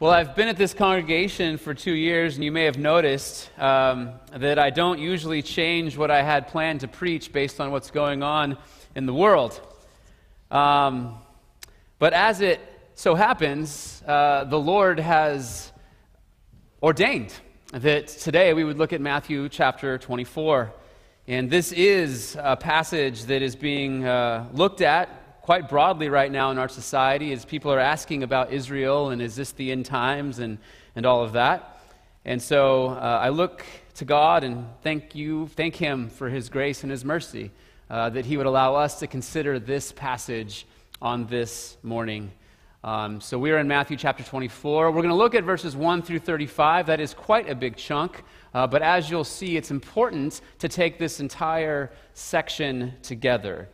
Well, I've been at this congregation for two years, and you may have noticed um, that I don't usually change what I had planned to preach based on what's going on in the world. Um, but as it so happens, uh, the Lord has ordained that today we would look at Matthew chapter 24. And this is a passage that is being uh, looked at quite broadly right now in our society as people are asking about Israel and is this the end times and, and all of that. And so uh, I look to God and thank you, thank Him for His grace and His mercy uh, that He would allow us to consider this passage on this morning. Um, so we are in Matthew chapter 24. We're going to look at verses 1 through 35. That is quite a big chunk. Uh, but as you'll see, it's important to take this entire section together.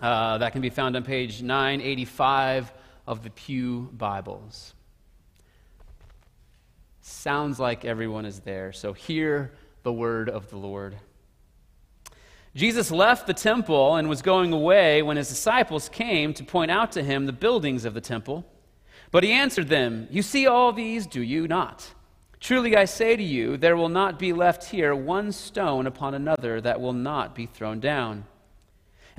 Uh, that can be found on page 985 of the Pew Bibles. Sounds like everyone is there, so hear the word of the Lord. Jesus left the temple and was going away when his disciples came to point out to him the buildings of the temple. But he answered them, You see all these, do you not? Truly I say to you, there will not be left here one stone upon another that will not be thrown down.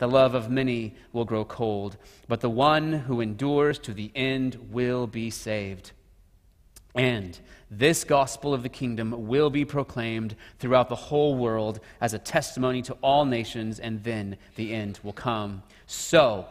the love of many will grow cold, but the one who endures to the end will be saved. And this gospel of the kingdom will be proclaimed throughout the whole world as a testimony to all nations, and then the end will come. So,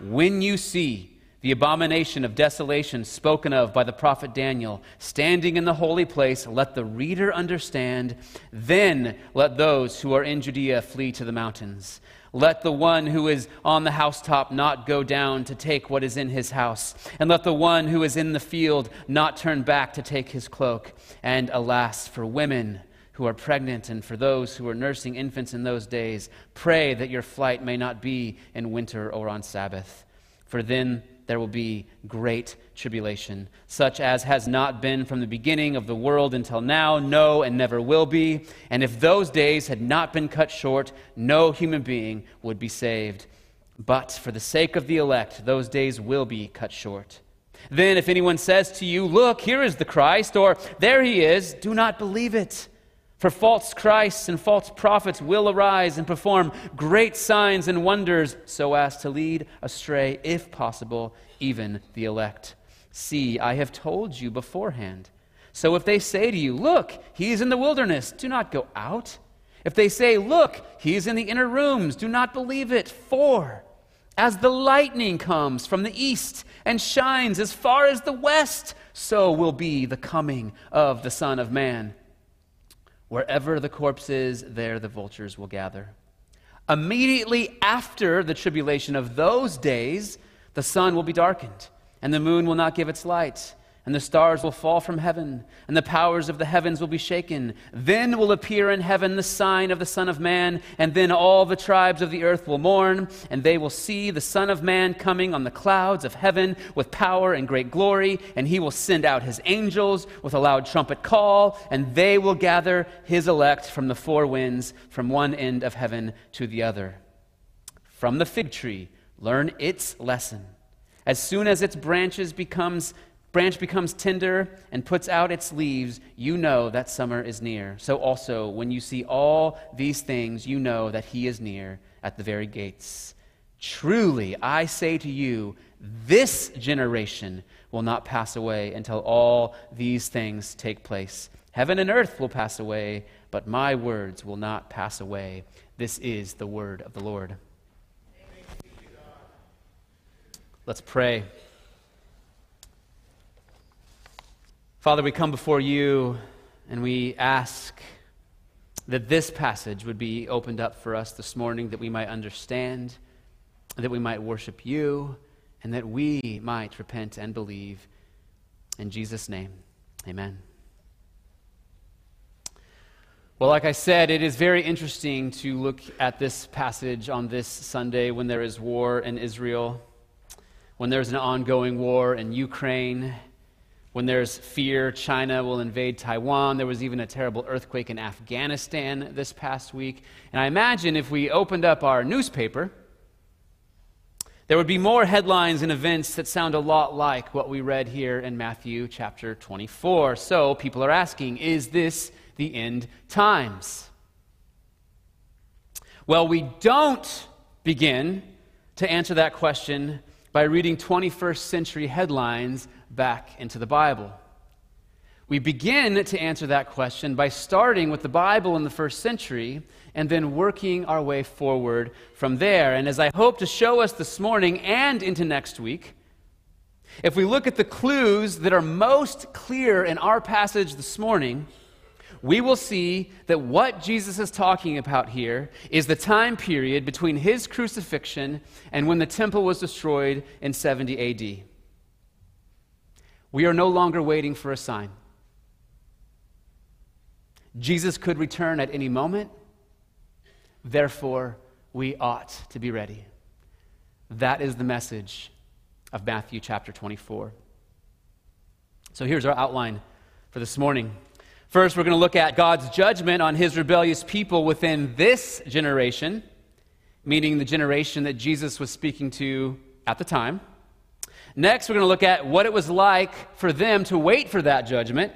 when you see the abomination of desolation spoken of by the prophet Daniel, standing in the holy place, let the reader understand. Then let those who are in Judea flee to the mountains. Let the one who is on the housetop not go down to take what is in his house. And let the one who is in the field not turn back to take his cloak. And alas, for women who are pregnant and for those who are nursing infants in those days, pray that your flight may not be in winter or on Sabbath. For then there will be great tribulation, such as has not been from the beginning of the world until now, no, and never will be. And if those days had not been cut short, no human being would be saved. But for the sake of the elect, those days will be cut short. Then, if anyone says to you, Look, here is the Christ, or There he is, do not believe it. For false Christs and false prophets will arise and perform great signs and wonders so as to lead astray, if possible, even the elect. See, I have told you beforehand. So if they say to you, Look, he's in the wilderness, do not go out. If they say, Look, he's in the inner rooms, do not believe it. For as the lightning comes from the east and shines as far as the west, so will be the coming of the Son of Man. Wherever the corpse is, there the vultures will gather. Immediately after the tribulation of those days, the sun will be darkened, and the moon will not give its light and the stars will fall from heaven, and the powers of the heavens will be shaken. Then will appear in heaven the sign of the Son of Man, and then all the tribes of the earth will mourn, and they will see the Son of Man coming on the clouds of heaven with power and great glory, and he will send out his angels with a loud trumpet call, and they will gather his elect from the four winds, from one end of heaven to the other. From the fig tree, learn its lesson. As soon as its branches becomes branch becomes tender and puts out its leaves, you know that summer is near. So also, when you see all these things, you know that he is near at the very gates. Truly, I say to you, This generation will not pass away until all these things take place. Heaven and earth will pass away, but my words will not pass away. This is the word of the Lord. Let's pray. Father, we come before you and we ask that this passage would be opened up for us this morning, that we might understand, that we might worship you, and that we might repent and believe. In Jesus' name, amen. Well, like I said, it is very interesting to look at this passage on this Sunday when there is war in Israel, when there's an ongoing war in Ukraine, when there's fear China will invade Taiwan. There was even a terrible earthquake in Afghanistan this past week. And I imagine if we opened up our newspaper, there would be more headlines and events that sound a lot like what we read here in Matthew chapter 24. So people are asking, is this the end times? Well, we don't begin to answer that question by reading 21st century headlines back into the Bible. We begin to answer that question by starting with the Bible in the first century and then working our way forward from there. And as I hope to show us this morning and into next week, if we look at the clues that are most clear in our passage this morning, we will see that what Jesus is talking about here is the time period between his crucifixion and when the temple was destroyed in 70 AD. We are no longer waiting for a sign. Jesus could return at any moment. Therefore, we ought to be ready. That is the message of Matthew chapter 24. So here's our outline for this morning. First, we're going to look at God's judgment on his rebellious people within this generation, meaning the generation that Jesus was speaking to at the time. Next, we're going to look at what it was like for them to wait for that judgment.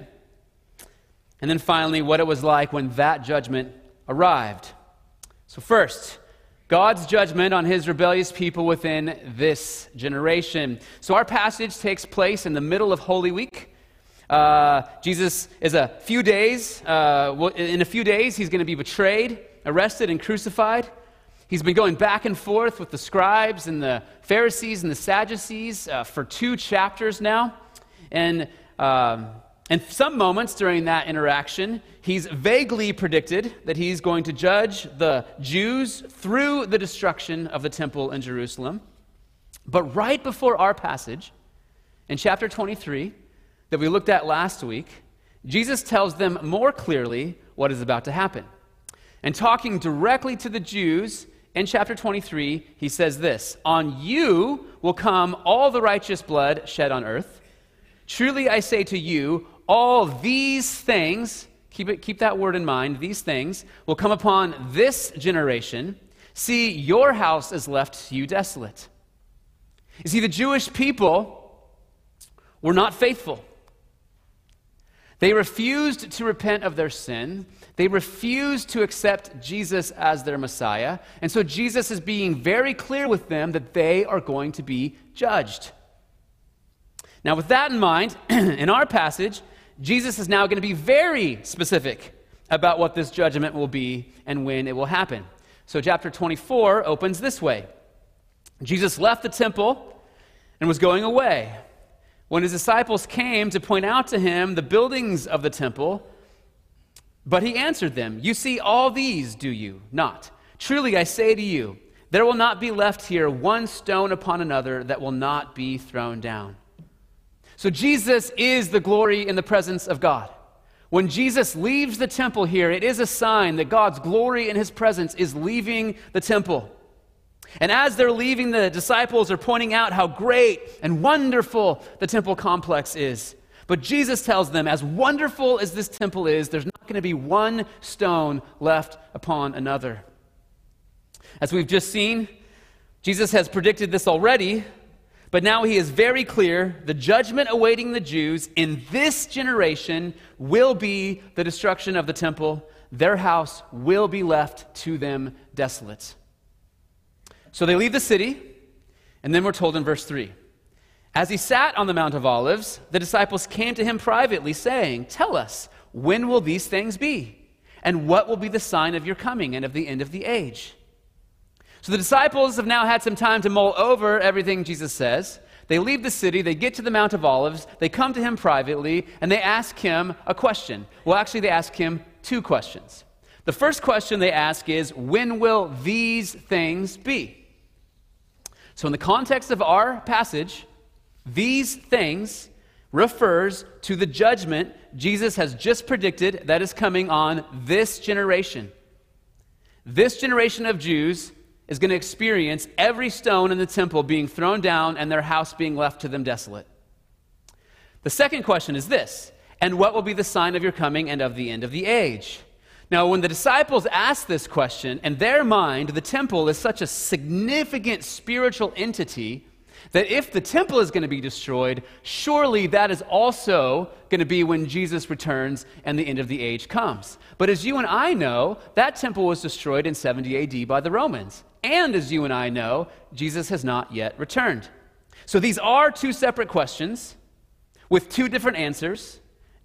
And then finally, what it was like when that judgment arrived. So, first, God's judgment on his rebellious people within this generation. So, our passage takes place in the middle of Holy Week. Uh, Jesus is a few days, uh, in a few days, he's going to be betrayed, arrested, and crucified. He's been going back and forth with the scribes and the Pharisees and the Sadducees uh, for two chapters now. And um, in some moments during that interaction, he's vaguely predicted that he's going to judge the Jews through the destruction of the temple in Jerusalem. But right before our passage, in chapter 23, that we looked at last week, Jesus tells them more clearly what is about to happen. And talking directly to the Jews in chapter 23, he says this On you will come all the righteous blood shed on earth. Truly I say to you, all these things, keep, it, keep that word in mind, these things will come upon this generation. See, your house is left to you desolate. You see, the Jewish people were not faithful. They refused to repent of their sin. They refused to accept Jesus as their Messiah. And so Jesus is being very clear with them that they are going to be judged. Now, with that in mind, in our passage, Jesus is now going to be very specific about what this judgment will be and when it will happen. So, chapter 24 opens this way Jesus left the temple and was going away. When his disciples came to point out to him the buildings of the temple, but he answered them, You see all these, do you not? Truly I say to you, there will not be left here one stone upon another that will not be thrown down. So Jesus is the glory in the presence of God. When Jesus leaves the temple here, it is a sign that God's glory in his presence is leaving the temple. And as they're leaving, the disciples are pointing out how great and wonderful the temple complex is. But Jesus tells them, as wonderful as this temple is, there's not going to be one stone left upon another. As we've just seen, Jesus has predicted this already but now he is very clear the judgment awaiting the Jews in this generation will be the destruction of the temple. Their house will be left to them desolate. So they leave the city, and then we're told in verse 3 As he sat on the Mount of Olives, the disciples came to him privately, saying, Tell us, when will these things be? And what will be the sign of your coming and of the end of the age? So the disciples have now had some time to mull over everything Jesus says. They leave the city, they get to the Mount of Olives, they come to him privately, and they ask him a question. Well, actually, they ask him two questions. The first question they ask is, When will these things be? So, in the context of our passage, these things refers to the judgment Jesus has just predicted that is coming on this generation. This generation of Jews is going to experience every stone in the temple being thrown down and their house being left to them desolate. The second question is this And what will be the sign of your coming and of the end of the age? Now, when the disciples ask this question, in their mind, the temple is such a significant spiritual entity that if the temple is going to be destroyed, surely that is also going to be when Jesus returns and the end of the age comes. But as you and I know, that temple was destroyed in 70 AD by the Romans. And as you and I know, Jesus has not yet returned. So these are two separate questions with two different answers.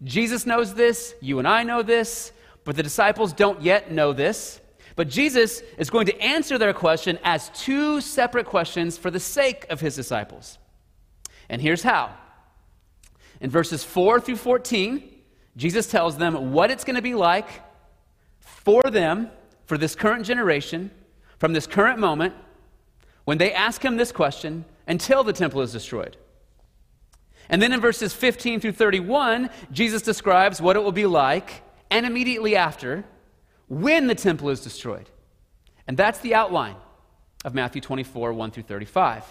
Jesus knows this, you and I know this, but the disciples don't yet know this. But Jesus is going to answer their question as two separate questions for the sake of his disciples. And here's how. In verses 4 through 14, Jesus tells them what it's going to be like for them, for this current generation, from this current moment when they ask him this question until the temple is destroyed. And then in verses 15 through 31, Jesus describes what it will be like, and immediately after, when the temple is destroyed. And that's the outline of Matthew 24, 1 through 35.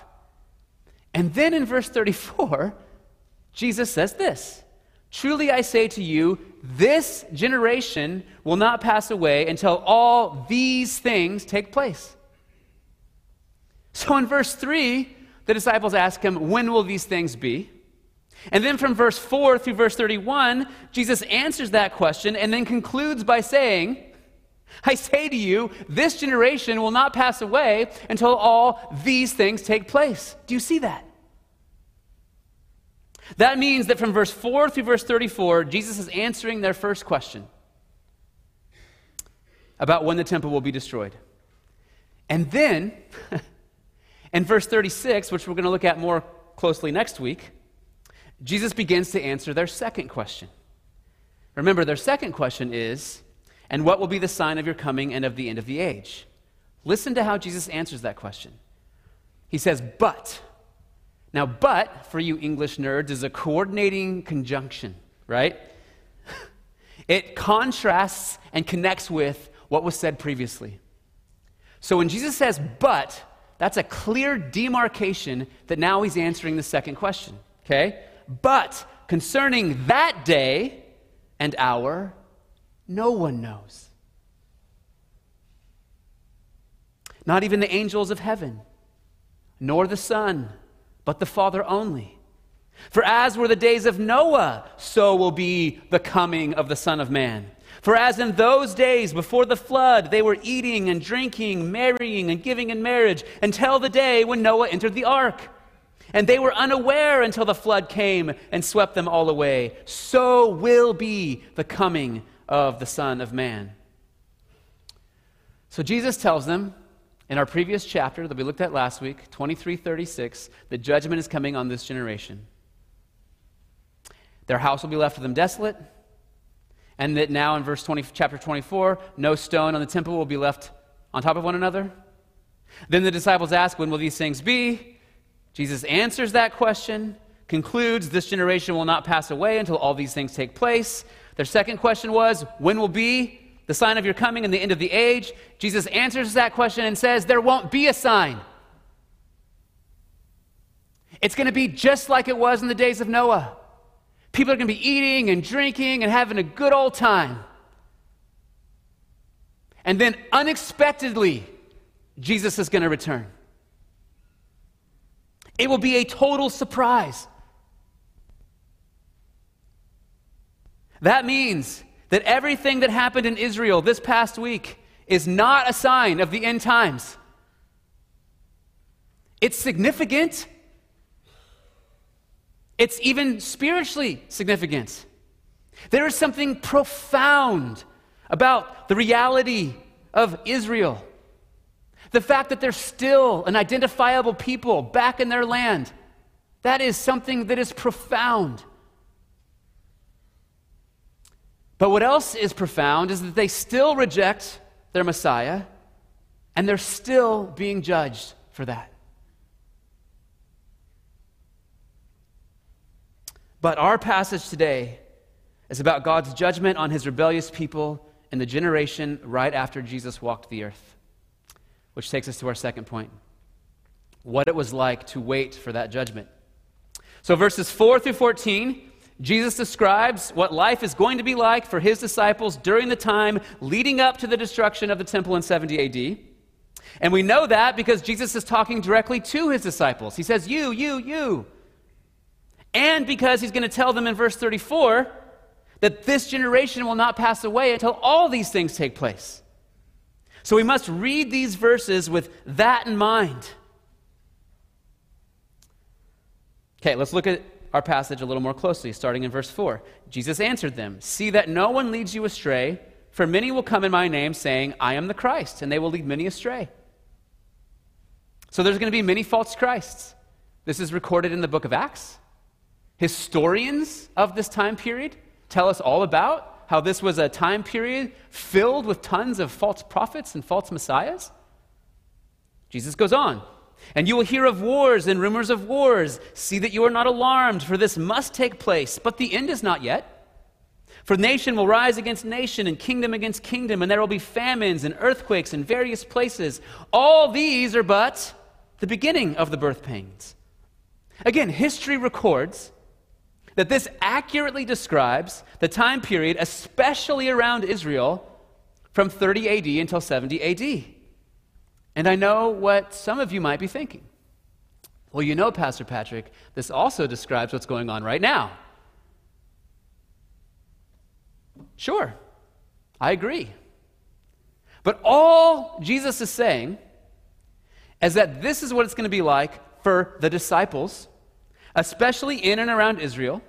And then in verse 34, Jesus says this Truly I say to you, this generation will not pass away until all these things take place. So in verse 3, the disciples ask him, When will these things be? And then from verse 4 through verse 31, Jesus answers that question and then concludes by saying, I say to you, this generation will not pass away until all these things take place. Do you see that? That means that from verse 4 through verse 34, Jesus is answering their first question about when the temple will be destroyed. And then, in verse 36, which we're going to look at more closely next week, Jesus begins to answer their second question. Remember, their second question is, and what will be the sign of your coming and of the end of the age? Listen to how Jesus answers that question. He says, but. Now, but, for you English nerds, is a coordinating conjunction, right? It contrasts and connects with what was said previously. So when Jesus says, but, that's a clear demarcation that now he's answering the second question, okay? But concerning that day and hour, no one knows. Not even the angels of heaven, nor the Son, but the Father only. For as were the days of Noah, so will be the coming of the Son of Man. For as in those days before the flood, they were eating and drinking, marrying and giving in marriage, until the day when Noah entered the ark. And they were unaware until the flood came and swept them all away. So will be the coming of the Son of Man. So Jesus tells them in our previous chapter that we looked at last week, 2336, that judgment is coming on this generation. Their house will be left to them desolate. And that now in verse 20, chapter 24, no stone on the temple will be left on top of one another. Then the disciples ask, When will these things be? Jesus answers that question, concludes, This generation will not pass away until all these things take place. Their second question was, When will be the sign of your coming and the end of the age? Jesus answers that question and says, There won't be a sign. It's going to be just like it was in the days of Noah. People are going to be eating and drinking and having a good old time. And then unexpectedly, Jesus is going to return. It will be a total surprise. That means that everything that happened in Israel this past week is not a sign of the end times. It's significant, It's even spiritually significant. There is something profound about the reality of Israel. The fact that they're still an identifiable people back in their land. That is something that is profound. But what else is profound is that they still reject their Messiah, and they're still being judged for that. But our passage today is about God's judgment on his rebellious people in the generation right after Jesus walked the earth. Which takes us to our second point what it was like to wait for that judgment. So, verses 4 through 14, Jesus describes what life is going to be like for his disciples during the time leading up to the destruction of the temple in 70 AD. And we know that because Jesus is talking directly to his disciples. He says, You, you, you. And because he's going to tell them in verse 34 that this generation will not pass away until all these things take place. So we must read these verses with that in mind. Okay, let's look at our passage a little more closely, starting in verse 4. Jesus answered them See that no one leads you astray, for many will come in my name, saying, I am the Christ, and they will lead many astray. So there's going to be many false Christs. This is recorded in the book of Acts. Historians of this time period tell us all about how this was a time period filled with tons of false prophets and false messiahs. Jesus goes on. And you will hear of wars and rumors of wars. See that you are not alarmed, for this must take place, but the end is not yet. For nation will rise against nation, and kingdom against kingdom, and there will be famines and earthquakes in various places. All these are but the beginning of the birth pains. Again, history records that this accurately describes the time period, especially around Israel, from 30 AD until 70 AD. And I know what some of you might be thinking. Well, you know, Pastor Patrick, this also describes what's going on right now. Sure, I agree. But all Jesus is saying is that this is what it's going to be like for the disciples, especially in and around Israel,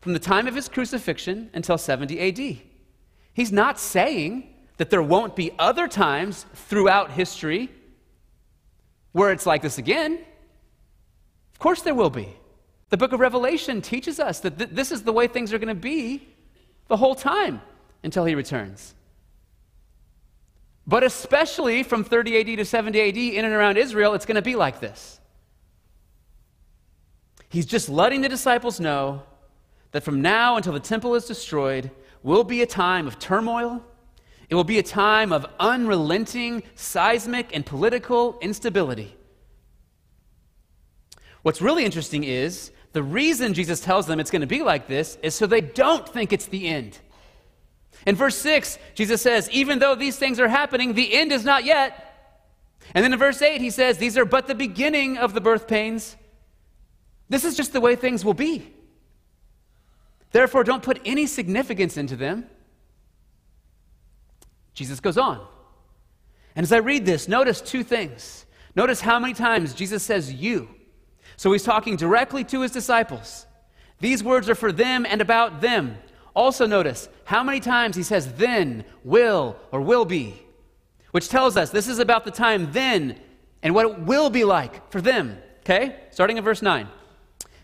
from the time of his crucifixion until 70 AD. He's not saying that there won't be other times throughout history where it's like this again. Of course, there will be. The book of Revelation teaches us that th- this is the way things are going to be the whole time until he returns. But especially from 30 AD to 70 AD in and around Israel, it's going to be like this. He's just letting the disciples know that from now until the temple is destroyed will be a time of turmoil. It will be a time of unrelenting seismic and political instability. What's really interesting is the reason Jesus tells them it's going to be like this is so they don't think it's the end. In verse 6, Jesus says, Even though these things are happening, the end is not yet. And then in verse 8, he says, These are but the beginning of the birth pains. This is just the way things will be. Therefore, don't put any significance into them. Jesus goes on. And as I read this, notice two things. Notice how many times Jesus says you. So he's talking directly to his disciples. These words are for them and about them. Also, notice how many times he says then, will, or will be, which tells us this is about the time then and what it will be like for them. Okay? Starting in verse 9.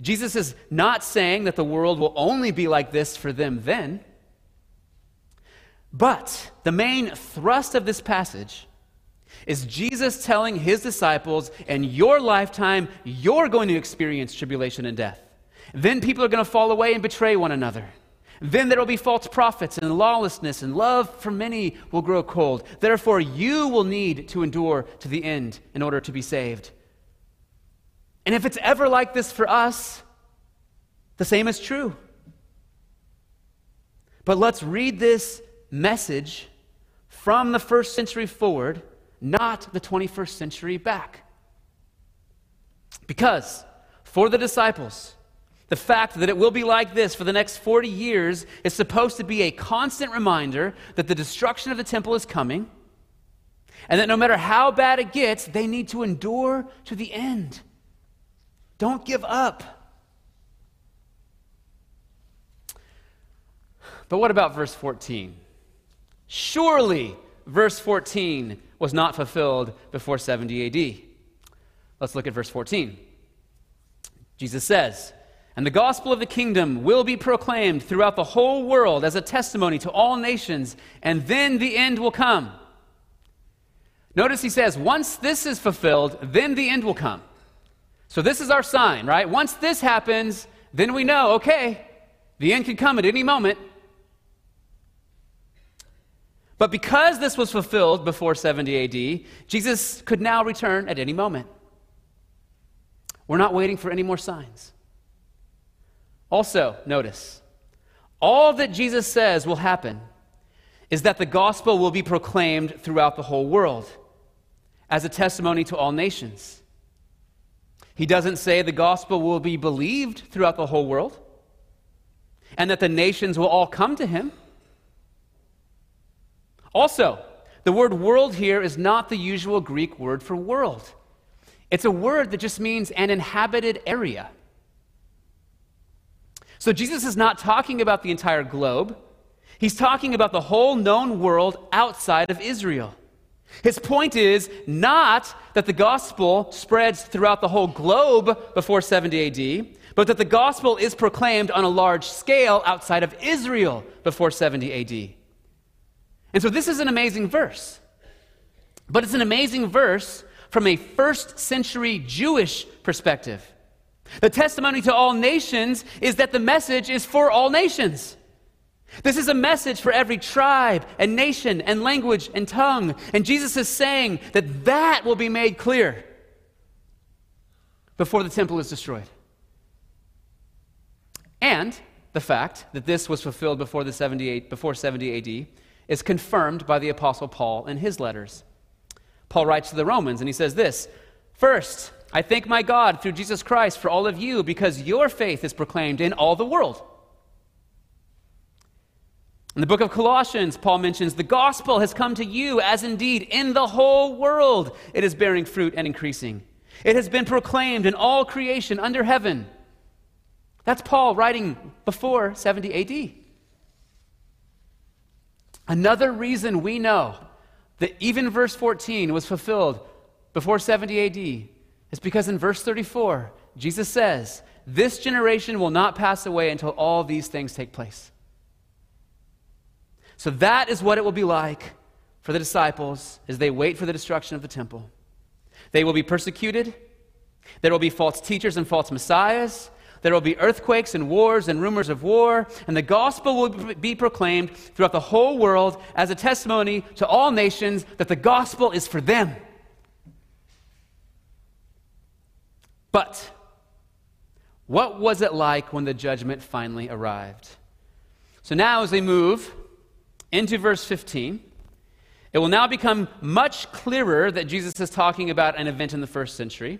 Jesus is not saying that the world will only be like this for them then. But the main thrust of this passage is Jesus telling his disciples, in your lifetime, you're going to experience tribulation and death. Then people are going to fall away and betray one another. Then there will be false prophets and lawlessness, and love for many will grow cold. Therefore, you will need to endure to the end in order to be saved. And if it's ever like this for us, the same is true. But let's read this message from the first century forward, not the 21st century back. Because for the disciples, the fact that it will be like this for the next 40 years is supposed to be a constant reminder that the destruction of the temple is coming, and that no matter how bad it gets, they need to endure to the end. Don't give up. But what about verse 14? Surely, verse 14 was not fulfilled before 70 AD. Let's look at verse 14. Jesus says, And the gospel of the kingdom will be proclaimed throughout the whole world as a testimony to all nations, and then the end will come. Notice he says, Once this is fulfilled, then the end will come. So this is our sign, right? Once this happens, then we know, okay, the end can come at any moment. But because this was fulfilled before 70 AD, Jesus could now return at any moment. We're not waiting for any more signs. Also, notice, all that Jesus says will happen is that the gospel will be proclaimed throughout the whole world as a testimony to all nations. He doesn't say the gospel will be believed throughout the whole world and that the nations will all come to him. Also, the word world here is not the usual Greek word for world. It's a word that just means an inhabited area. So Jesus is not talking about the entire globe. He's talking about the whole known world outside of Israel. His point is not that the gospel spreads throughout the whole globe before 70 AD, but that the gospel is proclaimed on a large scale outside of Israel before 70 AD. And so this is an amazing verse. But it's an amazing verse from a first century Jewish perspective. The testimony to all nations is that the message is for all nations. This is a message for every tribe and nation and language and tongue. And Jesus is saying that that will be made clear before the temple is destroyed. And the fact that this was fulfilled before, the 78, before 70 AD is confirmed by the Apostle Paul in his letters. Paul writes to the Romans, and he says this First, I thank my God through Jesus Christ for all of you because your faith is proclaimed in all the world. In the book of Colossians, Paul mentions the gospel has come to you, as indeed in the whole world it is bearing fruit and increasing. It has been proclaimed in all creation under heaven. That's Paul writing before 70 AD. Another reason we know that even verse 14 was fulfilled before 70 AD is because in verse 34, Jesus says, This generation will not pass away until all these things take place. So that is what it will be like for the disciples as they wait for the destruction of the temple. They will be persecuted. There will be false teachers and false messiahs. There will be earthquakes and wars and rumors of war, and the gospel will be proclaimed throughout the whole world as a testimony to all nations that the gospel is for them. But what was it like when the judgment finally arrived? So now, as we move into verse 15, it will now become much clearer that Jesus is talking about an event in the first century.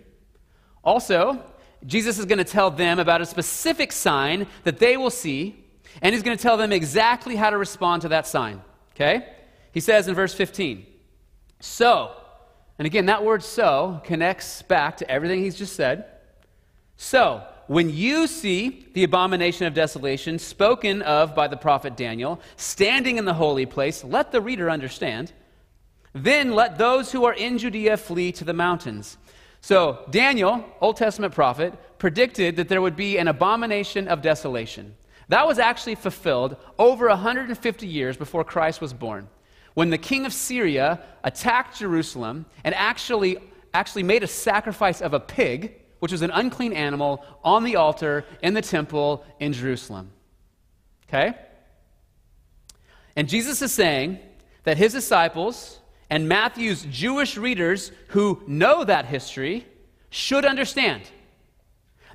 Also, Jesus is going to tell them about a specific sign that they will see, and he's going to tell them exactly how to respond to that sign. Okay? He says in verse 15, So, and again, that word so connects back to everything he's just said. So, when you see the abomination of desolation spoken of by the prophet Daniel standing in the holy place, let the reader understand. Then let those who are in Judea flee to the mountains. So, Daniel, Old Testament prophet, predicted that there would be an abomination of desolation. That was actually fulfilled over 150 years before Christ was born, when the king of Syria attacked Jerusalem and actually, actually made a sacrifice of a pig, which was an unclean animal, on the altar in the temple in Jerusalem. Okay? And Jesus is saying that his disciples and Matthew's Jewish readers who know that history should understand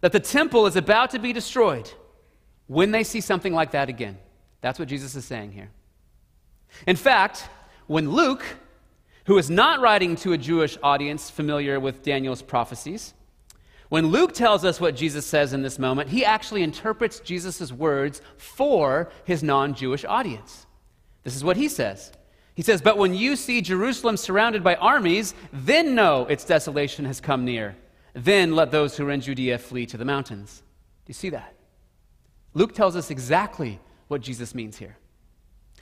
that the temple is about to be destroyed when they see something like that again. That's what Jesus is saying here. In fact, when Luke, who is not writing to a Jewish audience familiar with Daniel's prophecies, when Luke tells us what Jesus says in this moment, he actually interprets Jesus' words for his non Jewish audience. This is what he says. He says, But when you see Jerusalem surrounded by armies, then know its desolation has come near. Then let those who are in Judea flee to the mountains. Do you see that? Luke tells us exactly what Jesus means here.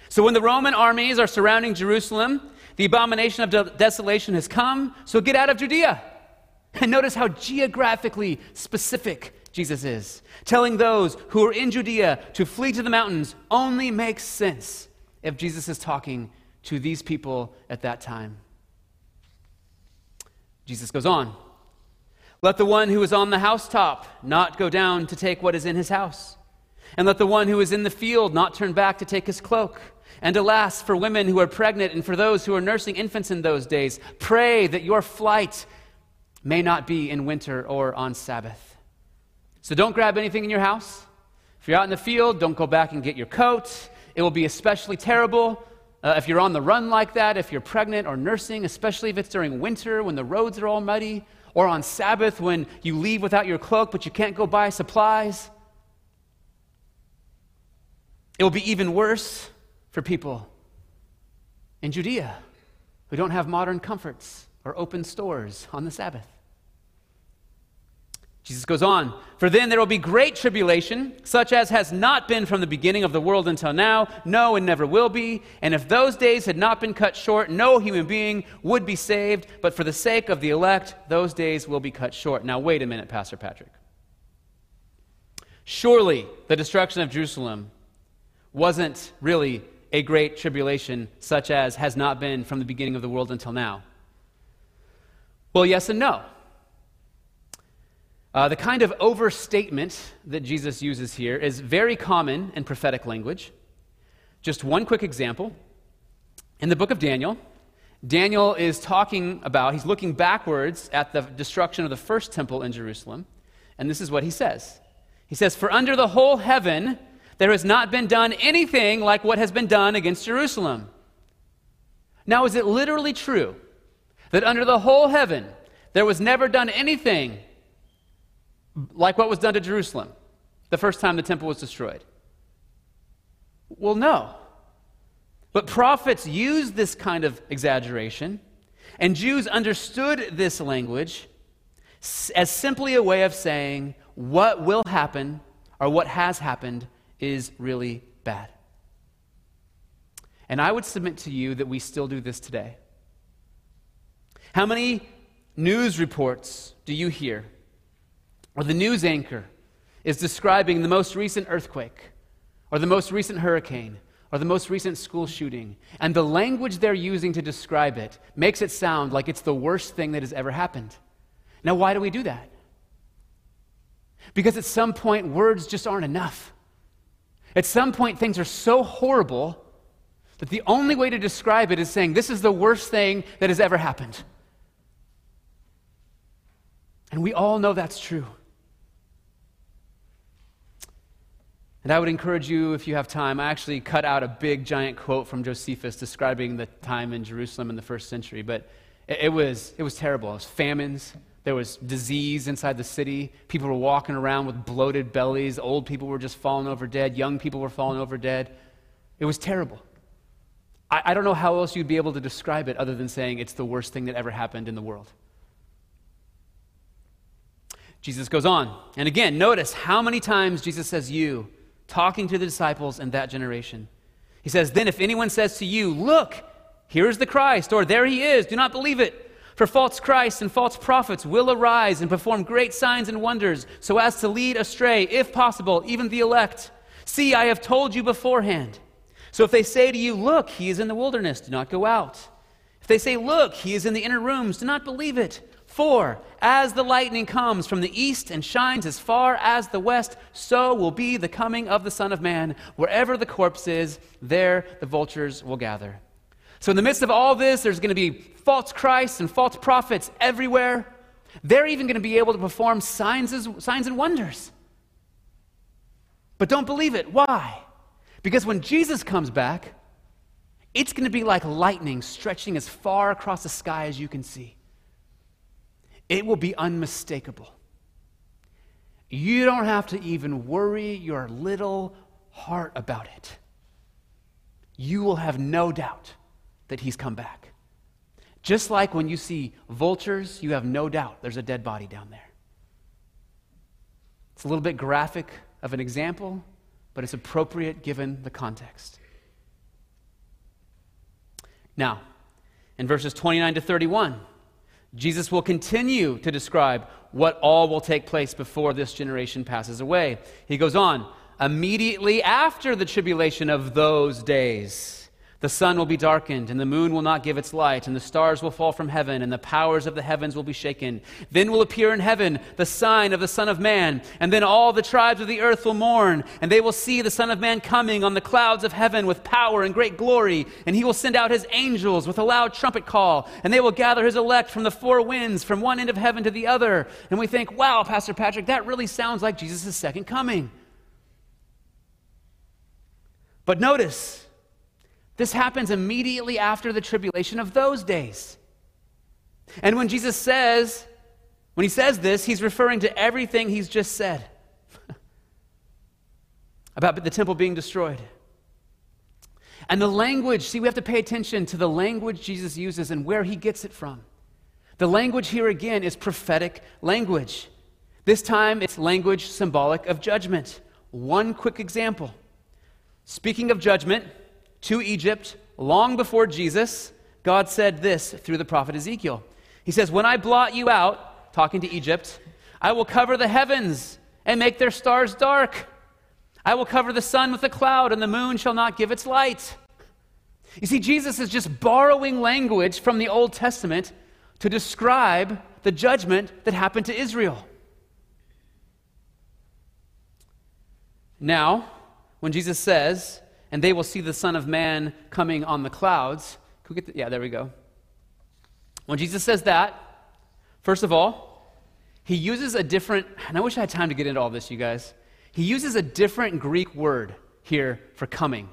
So when the Roman armies are surrounding Jerusalem, the abomination of de- desolation has come, so get out of Judea. And notice how geographically specific Jesus is. Telling those who are in Judea to flee to the mountains only makes sense if Jesus is talking to these people at that time. Jesus goes on. Let the one who is on the housetop not go down to take what is in his house. And let the one who is in the field not turn back to take his cloak. And alas, for women who are pregnant and for those who are nursing infants in those days, pray that your flight may not be in winter or on Sabbath. So don't grab anything in your house. If you're out in the field, don't go back and get your coat. It will be especially terrible uh, if you're on the run like that, if you're pregnant or nursing, especially if it's during winter when the roads are all muddy, or on Sabbath when you leave without your cloak but you can't go buy supplies. It will be even worse for people in Judea who don't have modern comforts or open stores on the Sabbath. Jesus goes on, For then there will be great tribulation, such as has not been from the beginning of the world until now, no, and never will be. And if those days had not been cut short, no human being would be saved. But for the sake of the elect, those days will be cut short. Now, wait a minute, Pastor Patrick. Surely the destruction of Jerusalem wasn't really a great tribulation, such as has not been from the beginning of the world until now. Well, yes and no. Uh, the kind of overstatement that Jesus uses here is very common in prophetic language. Just one quick example. In the book of Daniel, Daniel is talking about, he's looking backwards at the destruction of the first temple in Jerusalem, and this is what he says. He says, For under the whole heaven there has not been done anything like what has been done against Jerusalem. Now, is it literally true that under the whole heaven there was never done anything like what was done to Jerusalem the first time the temple was destroyed? Well, no. But prophets used this kind of exaggeration, and Jews understood this language as simply a way of saying what will happen or what has happened is really bad. And I would submit to you that we still do this today. How many news reports do you hear or the news anchor is describing the most recent earthquake, or the most recent hurricane, or the most recent school shooting, and the language they're using to describe it makes it sound like it's the worst thing that has ever happened. Now, why do we do that? Because at some point, words just aren't enough. At some point, things are so horrible that the only way to describe it is saying, This is the worst thing that has ever happened. And we all know that's true. And I would encourage you, if you have time, I actually cut out a big, giant quote from Josephus describing the time in Jerusalem in the first century. But it, was, it was terrible. It was famines. There was disease inside the city. People were walking around with bloated bellies. Old people were just falling over dead. Young people were falling over dead. It was terrible. I, I don't know how else you'd be able to describe it other than saying it's the worst thing that ever happened in the world. Jesus goes on. And again, notice how many times Jesus says you talking to the disciples in that generation. He says, Then if anyone says to you, Look, here is the Christ, or there he is, do not believe it. For false Christs and false prophets will arise and perform great signs and wonders, so as to lead astray, if possible, even the elect. See, I have told you beforehand. So if they say to you, Look, he is in the wilderness, do not go out. If they say, Look, he is in the inner rooms, do not believe it. For as the lightning comes from the east and shines as far as the west, so will be the coming of the Son of Man. Wherever the corpse is, there the vultures will gather. So, in the midst of all this, there's going to be false Christs and false prophets everywhere. They're even going to be able to perform signs, signs and wonders. But don't believe it. Why? Because when Jesus comes back, it's going to be like lightning stretching as far across the sky as you can see. It will be unmistakable. You don't have to even worry your little heart about it. You will have no doubt that he's come back. Just like when you see vultures, you have no doubt there's a dead body down there. It's a little bit graphic of an example, but it's appropriate given the context. Now, in verses 29 to 31, Jesus will continue to describe what all will take place before this generation passes away. He goes on, immediately after the tribulation of those days. The sun will be darkened, and the moon will not give its light, and the stars will fall from heaven, and the powers of the heavens will be shaken. Then will appear in heaven the sign of the Son of Man, and then all the tribes of the earth will mourn, and they will see the Son of Man coming on the clouds of heaven with power and great glory, and he will send out his angels with a loud trumpet call, and they will gather his elect from the four winds, from one end of heaven to the other. And we think, wow, Pastor Patrick, that really sounds like Jesus' second coming. But notice, this happens immediately after the tribulation of those days. And when Jesus says, when he says this, he's referring to everything he's just said about the temple being destroyed. And the language, see, we have to pay attention to the language Jesus uses and where he gets it from. The language here again is prophetic language. This time it's language symbolic of judgment. One quick example. Speaking of judgment, to Egypt long before Jesus, God said this through the prophet Ezekiel. He says, When I blot you out, talking to Egypt, I will cover the heavens and make their stars dark. I will cover the sun with a cloud, and the moon shall not give its light. You see, Jesus is just borrowing language from the Old Testament to describe the judgment that happened to Israel. Now, when Jesus says, and they will see the Son of Man coming on the clouds. Can we get the, yeah, there we go. When Jesus says that, first of all, he uses a different, and I wish I had time to get into all this, you guys. He uses a different Greek word here for coming.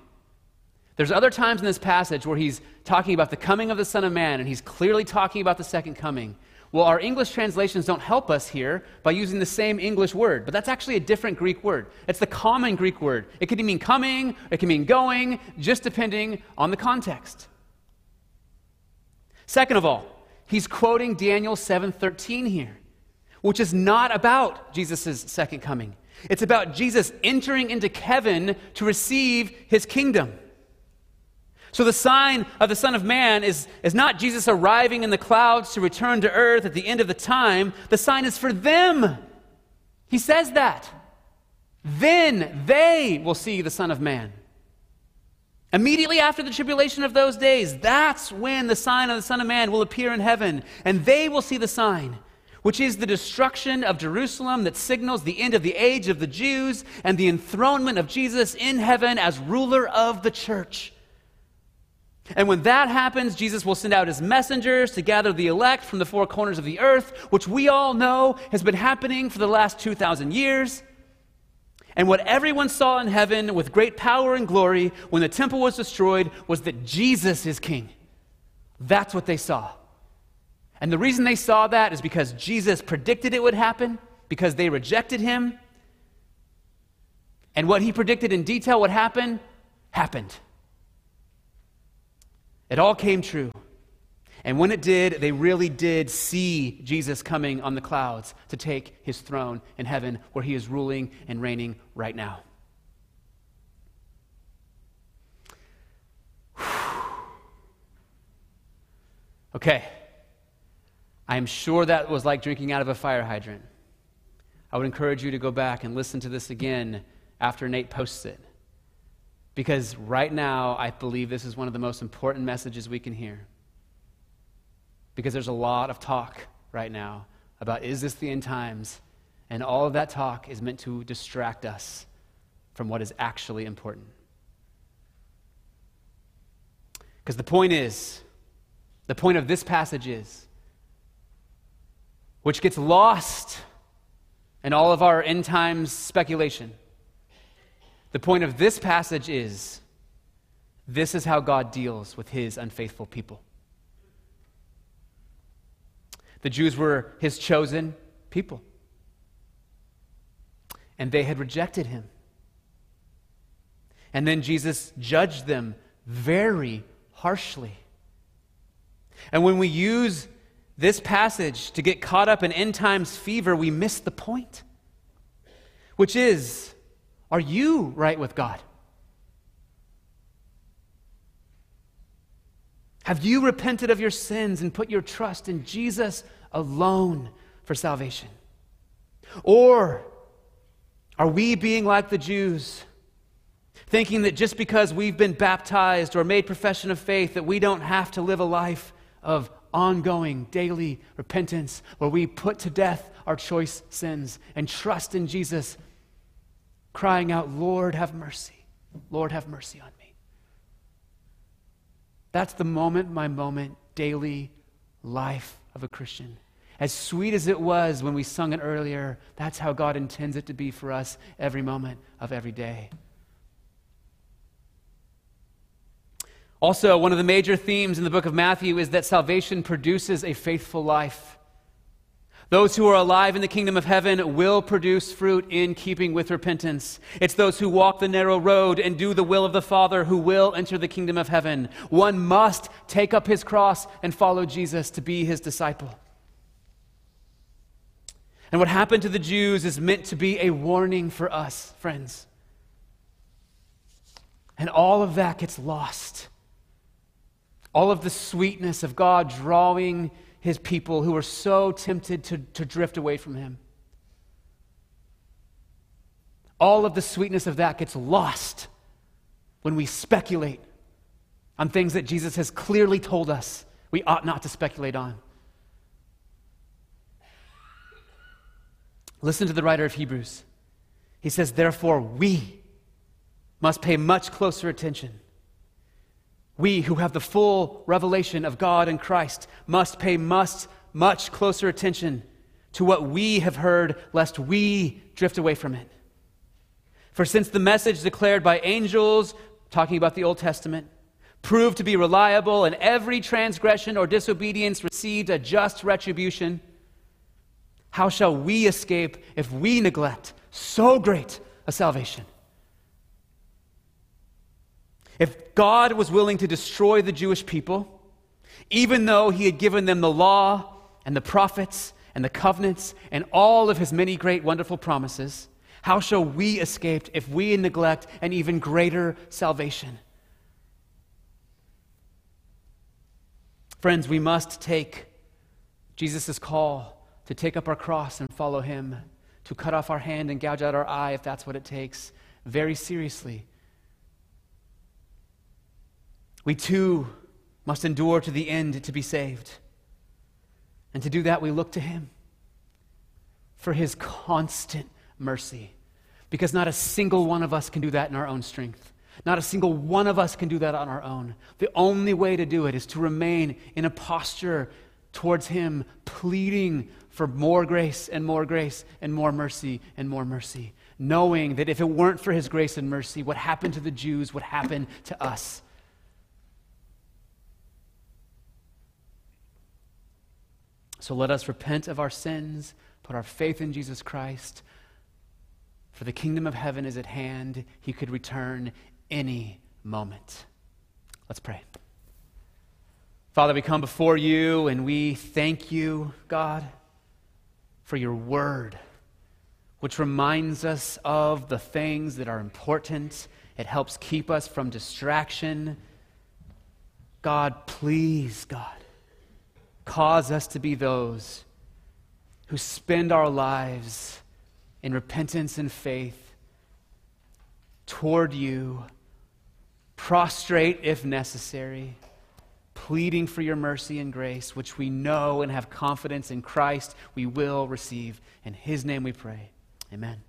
There's other times in this passage where he's talking about the coming of the Son of Man, and he's clearly talking about the second coming. Well, our English translations don't help us here by using the same English word, but that's actually a different Greek word. It's the common Greek word. It can mean coming, it can mean going, just depending on the context. Second of all, he's quoting Daniel 7:13 here, which is not about Jesus' second coming. It's about Jesus entering into heaven to receive his kingdom. So, the sign of the Son of Man is, is not Jesus arriving in the clouds to return to earth at the end of the time. The sign is for them. He says that. Then they will see the Son of Man. Immediately after the tribulation of those days, that's when the sign of the Son of Man will appear in heaven, and they will see the sign, which is the destruction of Jerusalem that signals the end of the age of the Jews and the enthronement of Jesus in heaven as ruler of the church. And when that happens, Jesus will send out his messengers to gather the elect from the four corners of the earth, which we all know has been happening for the last 2,000 years. And what everyone saw in heaven with great power and glory when the temple was destroyed was that Jesus is king. That's what they saw. And the reason they saw that is because Jesus predicted it would happen, because they rejected him. And what he predicted in detail would happen, happened. It all came true. And when it did, they really did see Jesus coming on the clouds to take his throne in heaven where he is ruling and reigning right now. Okay. I am sure that was like drinking out of a fire hydrant. I would encourage you to go back and listen to this again after Nate posts it. Because right now, I believe this is one of the most important messages we can hear. Because there's a lot of talk right now about is this the end times? And all of that talk is meant to distract us from what is actually important. Because the point is, the point of this passage is, which gets lost in all of our end times speculation The point of this passage is this is how God deals with his unfaithful people. The Jews were his chosen people, and they had rejected him. And then Jesus judged them very harshly. And when we use this passage to get caught up in end times fever, we miss the point, which is are you right with God? Have you repented of your sins and put your trust in Jesus alone for salvation? Or are we being like the Jews, thinking that just because we've been baptized or made profession of faith, that we don't have to live a life of ongoing daily repentance where we put to death our choice sins and trust in Jesus, crying out, Lord, have mercy. Lord, have mercy on me. That's the moment by moment, daily life of a Christian. As sweet as it was when we sung it earlier, that's how God intends it to be for us every moment of every day. Also, one of the major themes in the book of Matthew is that salvation produces a faithful life. Those who are alive in the kingdom of heaven will produce fruit in keeping with repentance. It's those who walk the narrow road and do the will of the Father who will enter the kingdom of heaven. One must take up his cross and follow Jesus to be his disciple. And what happened to the Jews is meant to be a warning for us, friends. And all of that gets lost all of the sweetness of God drawing his people who were so tempted to, to drift away from him. All of the sweetness of that gets lost when we speculate on things that Jesus has clearly told us we ought not to speculate on. Listen to the writer of Hebrews. He says, Therefore, we must pay much closer attention we who have the full revelation of God and Christ must pay must much closer attention to what we have heard, lest we drift away from it. For since the message declared by angels, talking about the Old Testament, proved to be reliable, and every transgression or disobedience received a just retribution, how shall we escape if we neglect so great a salvation? If God was willing to destroy the Jewish people, even though he had given them the law and the prophets and the covenants and all of his many great wonderful promises, how shall we escape if we neglect an even greater salvation? Friends, we must take Jesus' call to take up our cross and follow him, to cut off our hand and gouge out our eye if that's what it takes, very seriously. We too must endure to the end to be saved. And to do that, we look to Him for His constant mercy. Because not a single one of us can do that in our own strength. Not a single one of us can do that on our own. The only way to do it is to remain in a posture towards Him, pleading for more grace and more grace and more mercy and more mercy, knowing that if it weren't for His grace and mercy, what happened to the Jews would happen to us. So let us repent of our sins, put our faith in Jesus Christ. For the kingdom of heaven is at hand. He could return any moment. Let's pray. Father, we come before you and we thank you, God, for your word, which reminds us of the things that are important. It helps keep us from distraction. God, please, God, Cause us to be those who spend our lives in repentance and faith toward you, prostrate if necessary, pleading for your mercy and grace, which we know and have confidence in Christ we will receive. In his name we pray. Amen.